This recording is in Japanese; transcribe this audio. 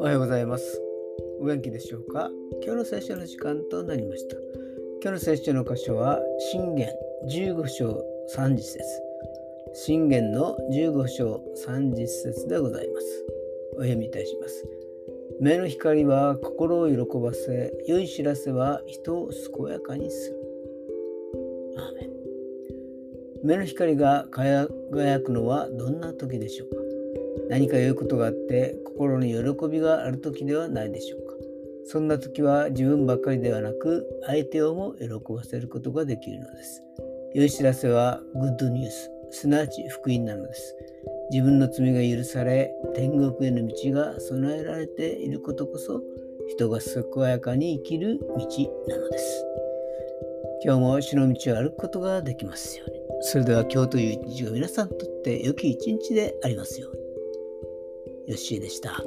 おはようございます。お元気でしょうか？今日の聖書の時間となりました。今日の聖書の箇所は信玄15章30節。信玄の15章30節でございます。お読みいたします。目の光は心を喜ばせ良い知らせは人を健やかにする。目の光が輝くのはどんな時でしょうか？何か良いことがあって心に喜びがある時ではないでしょうか？そんな時は自分ばかりではなく相手をも喜ばせることができるのです。良い知らせはグッドニュース、すなわち福音なのです。自分の罪が許され、天国への道が備えられていることこそ、人が健やかに生きる道なのです。今日も主の道を歩くことができますように。それでは今日という一日が皆さんにとって良き一日でありますように。よしーでした。